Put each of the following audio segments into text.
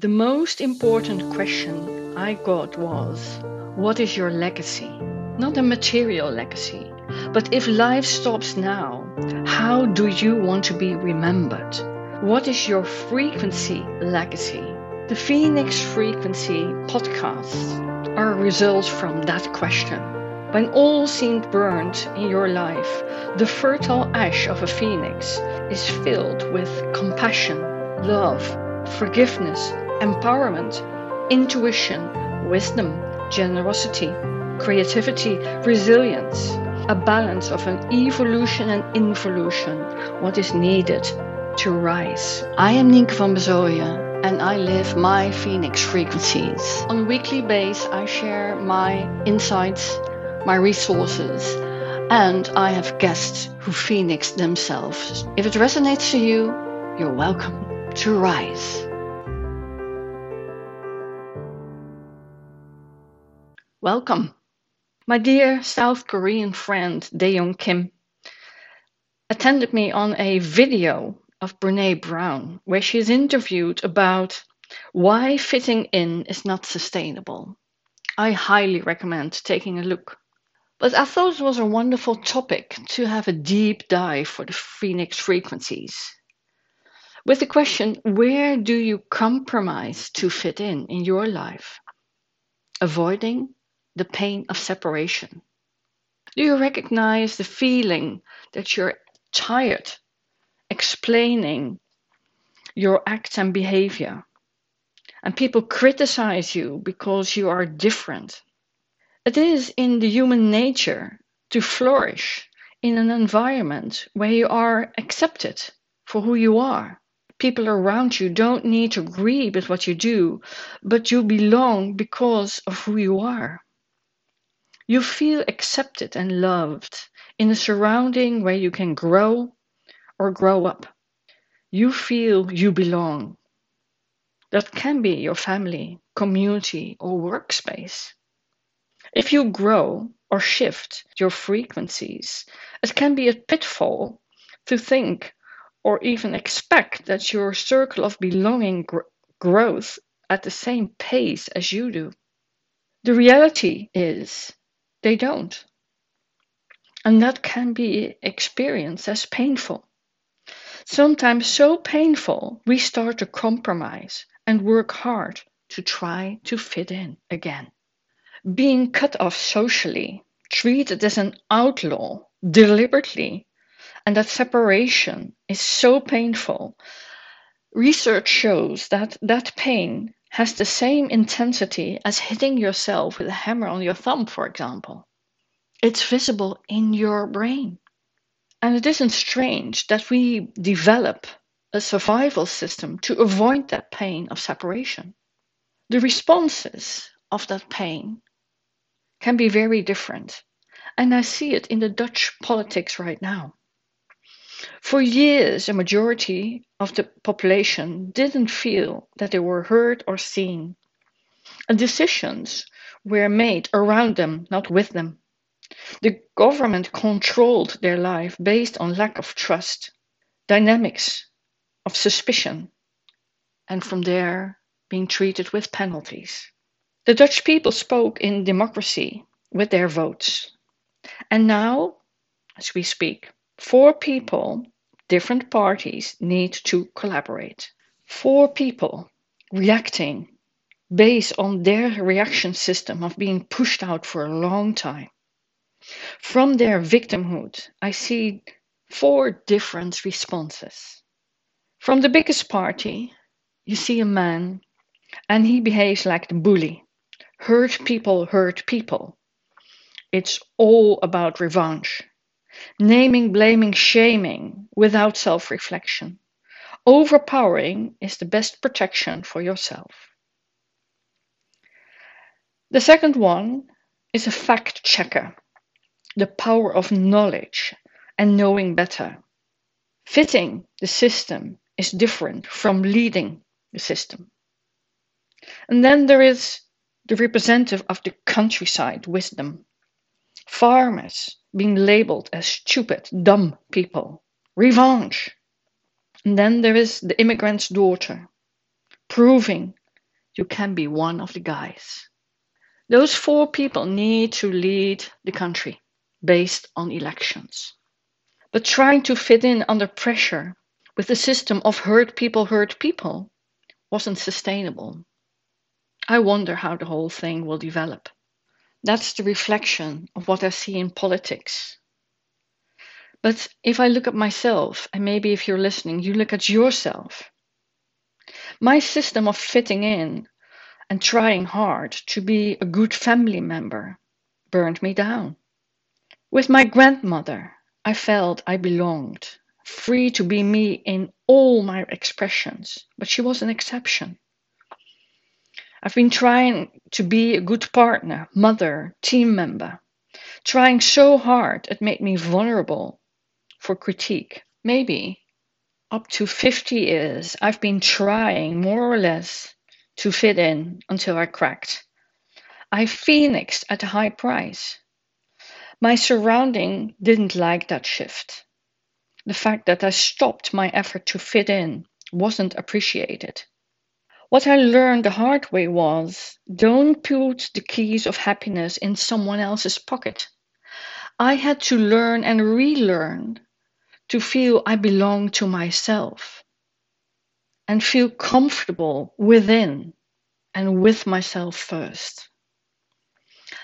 The most important question I got was What is your legacy? Not a material legacy, but if life stops now, how do you want to be remembered? What is your frequency legacy? The Phoenix Frequency podcasts are results from that question. When all seemed burnt in your life, the fertile ash of a phoenix is filled with compassion, love, forgiveness, empowerment, intuition, wisdom, generosity, creativity, resilience, a balance of an evolution and involution, what is needed to rise. I am Nienke van Bezooijen and I live my Phoenix frequencies. On a weekly basis, I share my insights my resources, and I have guests who phoenix themselves. If it resonates to you, you're welcome to rise. Welcome. My dear South Korean friend Daeyoung Kim attended me on a video of Brené Brown where she is interviewed about why fitting in is not sustainable. I highly recommend taking a look. But I thought it was a wonderful topic to have a deep dive for the Phoenix frequencies. With the question, where do you compromise to fit in in your life? Avoiding the pain of separation. Do you recognize the feeling that you're tired explaining your acts and behavior? And people criticize you because you are different it is in the human nature to flourish in an environment where you are accepted for who you are. People around you don't need to agree with what you do, but you belong because of who you are. You feel accepted and loved in a surrounding where you can grow or grow up. You feel you belong. That can be your family, community, or workspace. If you grow or shift your frequencies, it can be a pitfall to think or even expect that your circle of belonging gr- grows at the same pace as you do. The reality is they don't. And that can be experienced as painful. Sometimes so painful, we start to compromise and work hard to try to fit in again being cut off socially, treated as an outlaw deliberately, and that separation is so painful. Research shows that that pain has the same intensity as hitting yourself with a hammer on your thumb, for example. It's visible in your brain. And it isn't strange that we develop a survival system to avoid that pain of separation. The responses of that pain can be very different. And I see it in the Dutch politics right now. For years, a majority of the population didn't feel that they were heard or seen. And decisions were made around them, not with them. The government controlled their life based on lack of trust, dynamics of suspicion, and from there being treated with penalties. The Dutch people spoke in democracy with their votes. And now, as we speak, four people, different parties, need to collaborate. Four people reacting based on their reaction system of being pushed out for a long time. From their victimhood, I see four different responses. From the biggest party, you see a man and he behaves like the bully. Hurt people hurt people. It's all about revenge. Naming, blaming, shaming without self reflection. Overpowering is the best protection for yourself. The second one is a fact checker, the power of knowledge and knowing better. Fitting the system is different from leading the system. And then there is the representative of the countryside wisdom. Farmers being labeled as stupid, dumb people. Revenge. And then there is the immigrant's daughter, proving you can be one of the guys. Those four people need to lead the country based on elections. But trying to fit in under pressure with the system of hurt people hurt people wasn't sustainable. I wonder how the whole thing will develop. That's the reflection of what I see in politics. But if I look at myself, and maybe if you're listening, you look at yourself. My system of fitting in and trying hard to be a good family member burned me down. With my grandmother, I felt I belonged, free to be me in all my expressions, but she was an exception. I've been trying to be a good partner, mother, team member, trying so hard it made me vulnerable for critique. Maybe up to 50 years, I've been trying more or less to fit in until I cracked. I phoenixed at a high price. My surrounding didn't like that shift. The fact that I stopped my effort to fit in wasn't appreciated. What I learned the hard way was don't put the keys of happiness in someone else's pocket. I had to learn and relearn to feel I belong to myself and feel comfortable within and with myself first.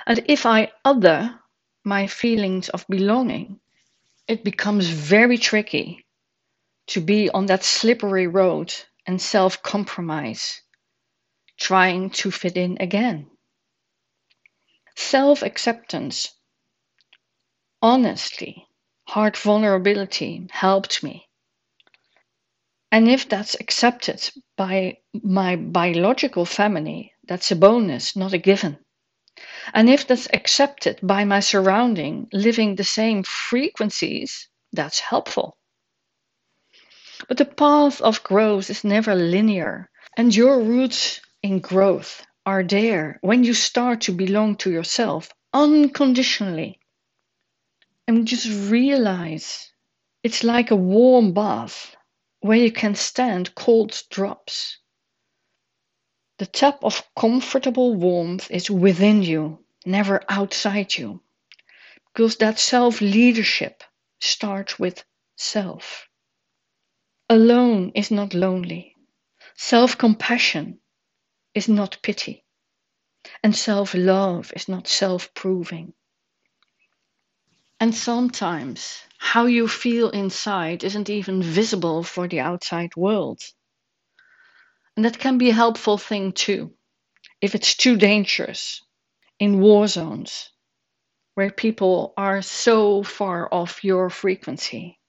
And if I other my feelings of belonging, it becomes very tricky to be on that slippery road and self compromise, trying to fit in again. Self acceptance, honesty, heart vulnerability helped me. And if that's accepted by my biological family, that's a bonus, not a given. And if that's accepted by my surrounding, living the same frequencies, that's helpful. But the path of growth is never linear, and your roots in growth are there when you start to belong to yourself unconditionally. And just realize it's like a warm bath where you can stand cold drops. The tap of comfortable warmth is within you, never outside you. Because that self leadership starts with self. Alone is not lonely. Self compassion is not pity. And self love is not self proving. And sometimes how you feel inside isn't even visible for the outside world. And that can be a helpful thing too, if it's too dangerous in war zones where people are so far off your frequency.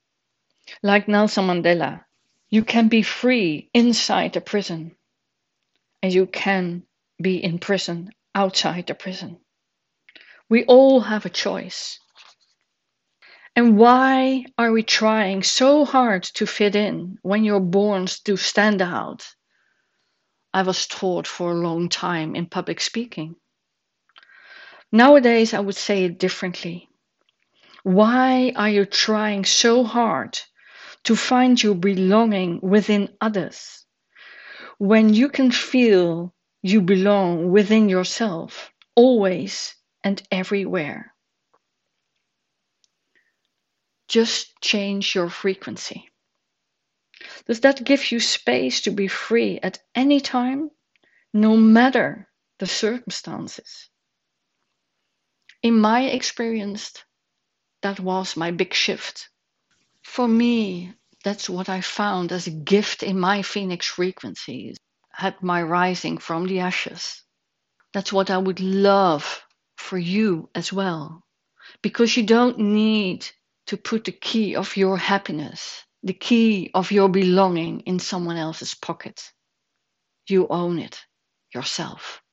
Like Nelson Mandela, you can be free inside a prison, and you can be in prison outside the prison. We all have a choice. And why are we trying so hard to fit in when you're born to stand out? I was taught for a long time in public speaking. Nowadays, I would say it differently. Why are you trying so hard to find your belonging within others when you can feel you belong within yourself always and everywhere. Just change your frequency. Does that give you space to be free at any time, no matter the circumstances? In my experience, that was my big shift for me, that's what I found as a gift in my phoenix frequencies, had my rising from the ashes. That's what I would love for you as well. Because you don't need to put the key of your happiness, the key of your belonging in someone else's pocket. You own it yourself.